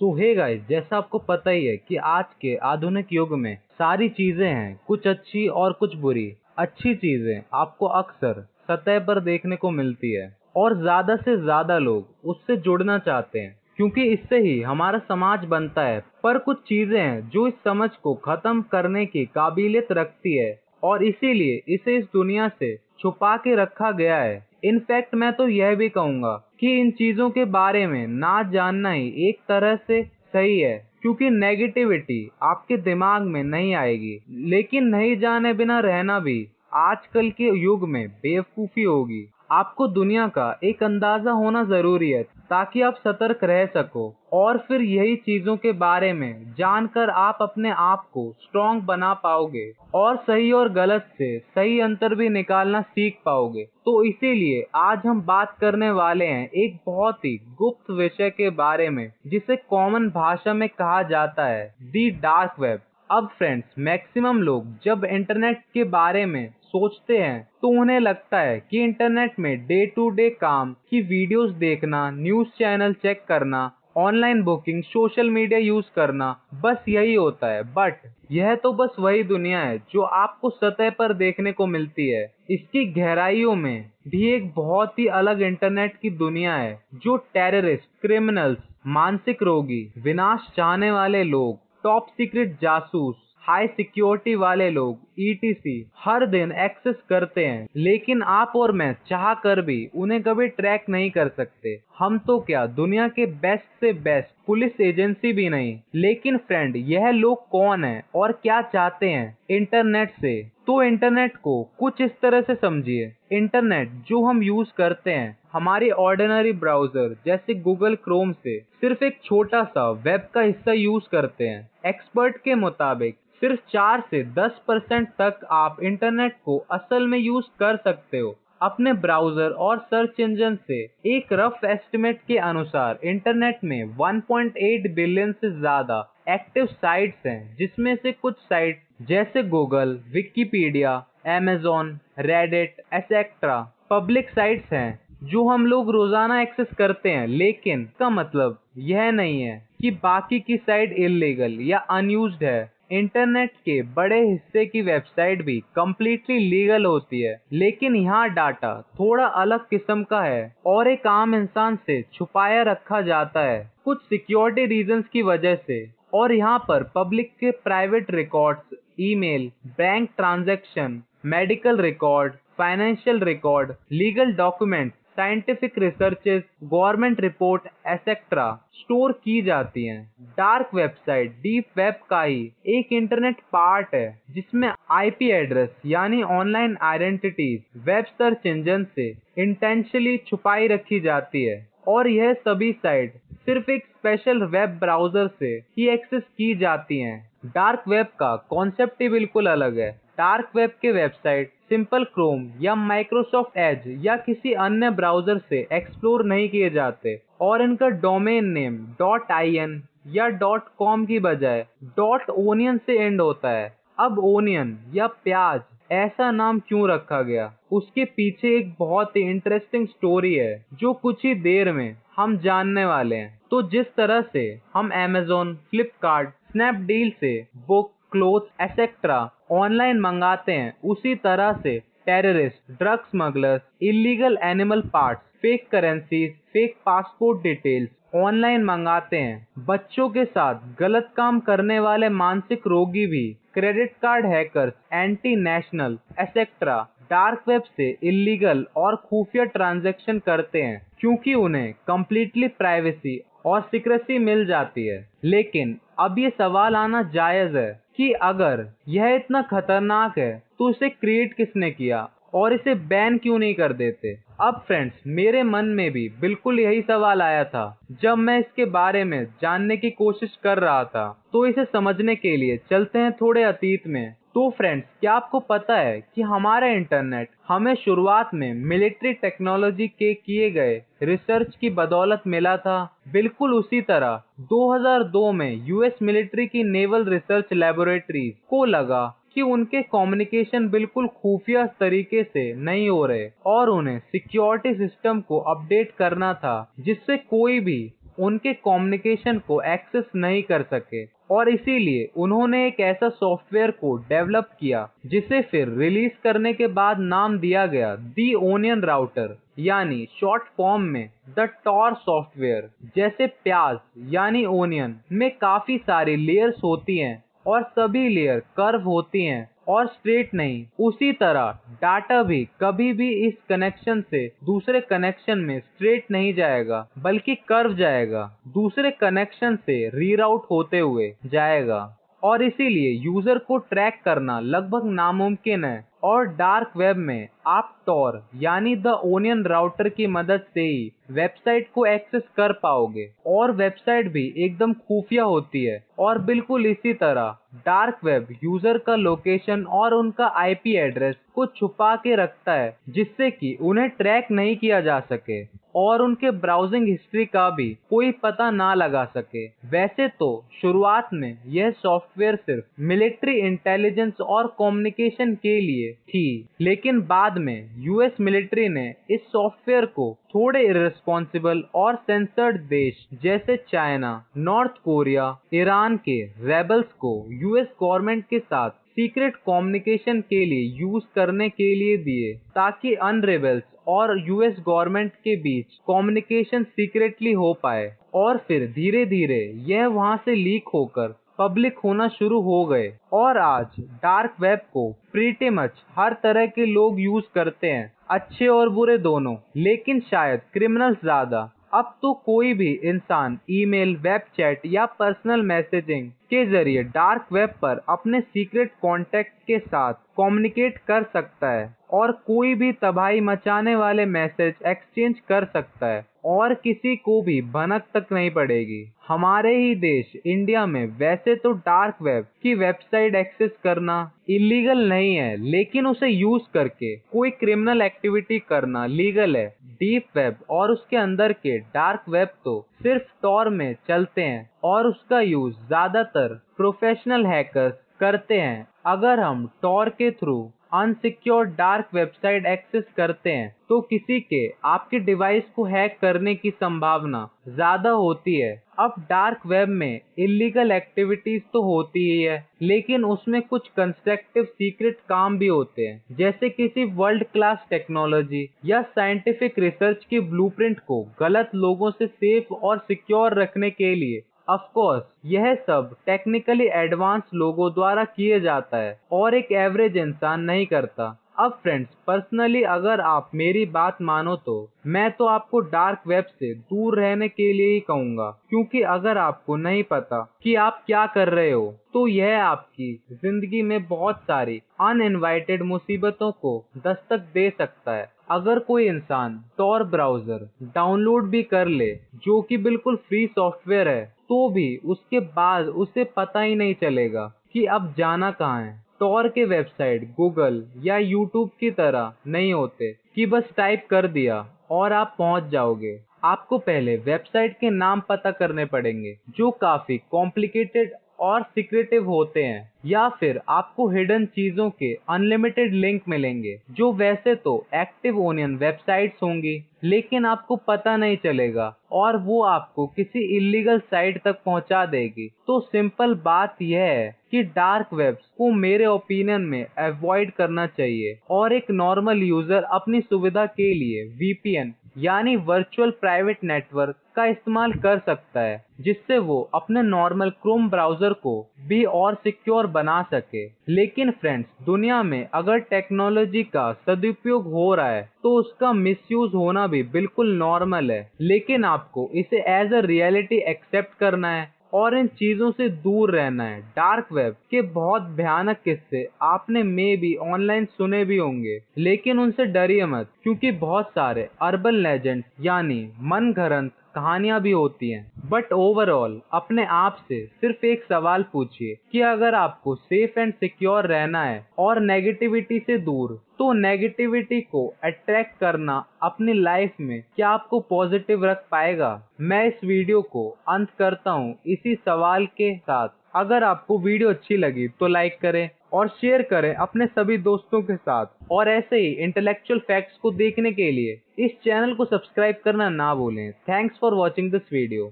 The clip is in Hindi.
सो है गाइस जैसा आपको पता ही है कि आज के आधुनिक युग में सारी चीज़ें हैं, कुछ अच्छी और कुछ बुरी। अच्छी चीज़ें आपको अक्सर सतह पर देखने को मिलती है, और ज़्यादा से ज़्यादा लोग उससे जुड़ना चाहते हैं, क्योंकि इससे ही हमारा समाज बनता है। पर कुछ चीज़ें हैं जो इस समझ को खत्म करने की काबिलियत रखती है, और इसीलिए इसे इस दुनिया से छुपा के रखा गया है। इनफैक्ट मैं तो यह भी कहूँगा कि इन चीज़ों के बारे में ना जानना ही एक तरह से सही है, क्योंकि नेगेटिविटी आपके दिमाग में नहीं आएगी, लेकिन नहीं जाने बिना रहना भी आजकल के युग में बेवकूफ़ी होगी। आपको दुनिया का एक अंदाज़ा होना ज़रूरी है। ताकि आप सतर्क रह सको। और फिर यही चीज़ों के बारे में जानकर आप अपने आप को स्ट्रॉन्ग बना पाओगे और सही और गलत से सही अंतर भी निकालना सीख पाओगे। तो इसीलिए आज हम बात करने वाले हैं एक बहुत ही गुप्त विषय के बारे में, जिसे कॉमन भाषा में कहा जाता है दी डार्क वेब अब फ्रेंड्स मैक्सिमम लोग जब इंटरनेट के बारे में सोचते हैं तो उन्हें लगता है कि इंटरनेट में डे टू डे काम की वीडियोस देखना न्यूज़ चैनल चेक करना online booking social media use करना, बस यही होता है। बट यह तो बस वही दुनिया है जो आपको सतह पर देखने को मिलती है। इसकी गहराइयों में भी एक बहुत ही अलग इंटरनेट की दुनिया है, जो टेररिस्ट क्रिमिनल्स मानसिक रोगी, विनाश चाहने वाले लोग टॉप सीक्रेट जासूस हाई सिक्योरिटी वाले लोग ईटीसी हर दिन एक्सेस करते हैं। लेकिन आप और मैं चाह कर भी उन्हें कभी ट्रैक नहीं कर सकते। हम तो क्या, दुनिया के बेस्ट से बेस्ट पुलिस एजेंसी भी नहीं। लेकिन फ्रेंड यह लोग कौन है और क्या चाहते हैं इंटरनेट से? तो इंटरनेट को कुछ इस तरह से समझिए। इंटरनेट जो हम यूज़ करते हैं, हमारे ऑर्डिनरी ब्राउज़र जैसे गूगल क्रोम से सिर्फ़ एक छोटा सा वेब का हिस्सा यूज़ करते हैं। एक्सपर्ट के मुताबिक सिर्फ़ चार से दस परसेंट तक आप इंटरनेट को असल में यूज़ कर सकते हो। अपने ब्राउज़र और सर्च इंजन से एक रफ एस्टिमेट के अनुसार इंटरनेट में 1.8 बिलियन से ज़्यादा एक्टिव साइट्स हैं, जिसमें से कुछ साइट जैसे Google Wikipedia Amazon Reddit etcetera public sites हैं, जो हम लोग रोज़ाना एक्सेस करते हैं। लेकिन का मतलब यह नहीं है कि बाकी की साइट इलीगल या अनयूज्ड है। इंटरनेट के बड़े हिस्से की वेबसाइट भी कम्प्लीटली लीगल होती है। लेकिन यहाँ डाटा थोड़ा अलग किस्म का है और एक आम इंसान से छुपाया रखा जाता है कुछ सिक्योरिटी रीजंस की वजह से। और यहाँ पर पब्लिक के private records email bank transaction medical record financial record legal document scientific researches, government report etcetera store की जाती हैं। डार्क वेबसाइट, डीप वेब का ही एक इंटरनेट पार्ट है, जिसमें आईपी एड्रेस, यानी online identities web search engine से इंटेंशली छुपाई रखी जाती है। और यह सभी साइट सिर्फ़ एक स्पेशल वेब ब्राउज़र से ही एक्सेस की जाती हैं। डार्क वेब का कॉन्सेप्ट ही बिल्कुल अलग है। डार्क वेब के वेबसाइट सिंपल क्रोम या माइक्रोसॉफ्ट एज या किसी अन्य ब्राउज़र से एक्सप्लोर नहीं किए जाते और इनका domain name dot I N या डॉट कॉम की बजाय डॉट ओनियन से एंड होता है। अब ओनियन या प्याज, ऐसा नाम क्यों रखा गया? उसके पीछे एक बहुत ही इंटरेस्टिंग स्टोरी है, जो कुछ ही देर में हम जानने वाले हैं। तो जिस तरह से हम एमेजोन फ्लिपकार्ट स्नैपडील से बुक क्लोथ एसेट्रा ऑनलाइन मंगाते हैं। उसी तरह से terrorist drug smugglers illegal animal parts fake currencies fake passport details online मंगाते हैं। बच्चों के साथ गलत काम करने वाले मानसिक रोगी भी credit card hackers anti national etcetera dark web से इलीगल और खुफिया ट्रांजैक्शन करते हैं, क्योंकि उन्हें कम्प्लीटली प्राइवेसी और सिक्रेसी मिल जाती है। लेकिन अब ये सवाल आना जायज़ है। कि अगर यह इतना खतरनाक है तो इसे क्रिएट किसने किया? और इसे बैन क्यों नहीं कर देते? अब फ्रेंड्स मेरे मन में भी बिल्कुल यही सवाल आया था। जब मैं इसके बारे में जानने की कोशिश कर रहा था तो इसे समझने के लिए चलते हैं थोड़े अतीत में। तो फ्रेंड्स क्या आपको पता है कि हमारा इंटरनेट हमें शुरुआत में मिलिट्री टेक्नोलॉजी के किए गए रिसर्च की बदौलत मिला था। बिल्कुल उसी तरह 2002 में यूएस मिलिट्री की नेवल रिसर्च लेबोरेटरीज को लगा कि उनके कम्युनिकेशन बिल्कुल खुफिया तरीके से नहीं हो रहे और उन्हें सिक्योरिटी सिस्टम को अपडेट करना था, जिससे कोई भी उनके कम्युनिकेशन को एक्सेस नहीं कर सके। और इसीलिए उन्होंने एक ऐसा सॉफ्टवेयर को डेवलप किया, जिसे फिर रिलीज़ करने के बाद नाम दिया गया दी ओनियन राउटर यानी शॉर्ट फॉर्म में द टॉर सॉफ्टवेयर, जैसे प्याज, यानी ओनियन में काफ़ी सारी लेयर्स होती हैं। और सभी लेयर कर्व होती हैं और स्ट्रेट नहीं। उसी तरह डाटा भी कभी भी इस कनेक्शन से दूसरे कनेक्शन में स्ट्रेट नहीं जाएगा, बल्कि कर्व जाएगा। दूसरे कनेक्शन से रीराउट होते हुए जाएगा। और इसीलिए यूज़र को ट्रैक करना लगभग नामुमकिन है। और डार्क वेब में आप टॉर यानी द ओनियन राउटर की मदद से ही वेबसाइट को एक्सेस कर पाओगे। और वेबसाइट भी एकदम खुफिया होती है। और बिल्कुल इसी तरह, डार्क वेब यूज़र का लोकेशन और उनका आईपी एड्रेस को छुपा के रखता है, जिससे कि उन्हें ट्रैक नहीं किया जा सके। और उनके ब्राउजिंग हिस्ट्री का भी कोई पता ना लगा सके। वैसे तो शुरुआत में यह सॉफ्टवेयर सिर्फ़ मिलिट्री इंटेलिजेंस और कम्युनिकेशन के लिए थी, लेकिन बाद में यूएस मिलिट्री ने इस सॉफ्टवेयर को थोड़े इरेस्पॉन्सिबल और सेंसर्ड देश जैसे चाइना नॉर्थ कोरिया ईरान के रेबल्स को यूएस गवर्नमेंट के साथ सीक्रेट कम्युनिकेशन के लिए यूज़ करने के लिए दिए ताकि अन रेबल्स और यूएस गवर्नमेंट के बीच कम्युनिकेशन सीक्रेटली हो पाए। और फिर धीरे धीरे यह वहाँ से लीक होकर पब्लिक होना शुरू हो गए। और आज डार्क वेब को प्रीटी मच हर तरह के लोग यूज़ करते हैं अच्छे और बुरे दोनों। लेकिन शायद क्रिमिनल्स ज़्यादा। अब तो कोई भी इंसान ईमेल, वेब चैट या पर्सनल मैसेजिंग के ज़रिए डार्क वेब पर अपने सीक्रेट कॉन्टेक्ट के साथ कम्युनिकेट कर सकता है और कोई भी तबाही मचाने वाले मैसेज एक्सचेंज कर सकता है और किसी को भी भनक तक नहीं पड़ेगी। हमारे ही देश इंडिया में वैसे तो डार्क वेब की वेबसाइट एक्सेस करना इलीगल नहीं है, लेकिन उसे यूज़ करके कोई क्रिमिनल एक्टिविटी करना लीगल है। डीप वेब और उसके अंदर के डार्क वेब तो सिर्फ़ टॉर में चलते हैं और उसका यूज़ ज़्यादातर प्रोफेशनल हैकर्स करते हैं। अगर हम टॉर के through unsecure dark website access करते हैं। तो किसी के, आपके डिवाइस को हैक करने की संभावना ज़्यादा होती है। अब डार्क वेब में इलीगल एक्टिविटीज़ तो होती ही है, लेकिन उसमें कुछ कंस्ट्रक्टिव सीक्रेट काम भी होते हैं। जैसे किसी वर्ल्ड क्लास टेक्नोलॉजी या साइंटिफिक रिसर्च की ब्लूप्रिंट को गलत लोगों से सेफ़ और सिक्योर रखने के लिए ऑफ़ कोर्स यह सब टेक्निकली एडवांस लोगों द्वारा किए जाता है और एक एवरेज इंसान नहीं करता। अब फ्रेंड्स पर्सनली अगर आप मेरी बात मानो तो मैं तो आपको डार्क वेब से दूर रहने के लिए ही कहूँगा, क्योंकि अगर आपको नहीं पता कि आप क्या कर रहे हो तो यह आपकी ज़िंदगी में बहुत सारी अनइनवाइटेड मुसीबतों को दस्तक दे सकता है। अगर कोई इंसान टॉर ब्राउज़र डाउनलोड भी कर ले, जो कि बिल्कुल फ्री सॉफ्टवेयर है तो भी उसके बाद उसे पता ही नहीं चलेगा कि अब जाना कहाँ है। टॉर के वेबसाइट गूगल या यूट्यूब की तरह नहीं होते कि बस टाइप कर दिया और आप पहुँच जाओगे। आपको पहले वेबसाइट के नाम पता करने पड़ेंगे, जो काफ़ी कॉम्प्लिकेटेड और सिक्रेटिव होते हैं, या फिर आपको हिडन चीज़ों के अनलिमिटेड लिंक मिलेंगे, जो वैसे तो एक्टिव ओनियन वेबसाइट्स होंगी, लेकिन आपको पता नहीं चलेगा, और वो आपको किसी इलीगल साइट तक पहुँचा देगी। तो सिंपल बात यह है कि डार्क वेब्स को मेरे ओपिनियन में अवॉइड करना चाहिए, और एक नॉर्मल यूज़र अपनी सुविधा के लिए वीपीएन यानी वर्चुअल प्राइवेट नेटवर्क का इस्तेमाल कर सकता है, जिससे वो अपने नॉर्मल क्रोम ब्राउज़र को भी और सिक्योर बना सके। लेकिन फ्रेंड्स दुनिया में अगर टेक्नोलॉजी का सदुपयोग हो रहा है तो उसका मिसयूज होना भी बिल्कुल नॉर्मल है। लेकिन आपको इसे एज अ रियलिटी एक्सेप्ट करना है। और इन चीज़ों से दूर रहना है। डार्क वेब के बहुत भयानक किस्से, आपने मे भी ऑनलाइन सुने भी होंगे, लेकिन उनसे डरिए मत, क्योंकि बहुत सारे अर्बन लेजेंड यानी मन घरंत कहानियाँ भी होती हैं। बट ओवरऑल अपने आप से सिर्फ़ एक सवाल पूछिए कि अगर आपको सेफ़ एंड सिक्योर रहना है, और नेगेटिविटी से दूर तो नेगेटिविटी को अट्रैक्ट करना अपनी लाइफ में क्या आपको पॉजिटिव रख पाएगा? मैं इस वीडियो को अंत करता हूँ इसी सवाल के साथ। अगर आपको वीडियो अच्छी लगी तो लाइक करें और शेयर करें अपने सभी दोस्तों के साथ। और ऐसे ही इंटेलेक्चुअल फैक्ट्स को देखने के लिए इस चैनल को सब्सक्राइब करना ना भूलें। Thanks for watching this video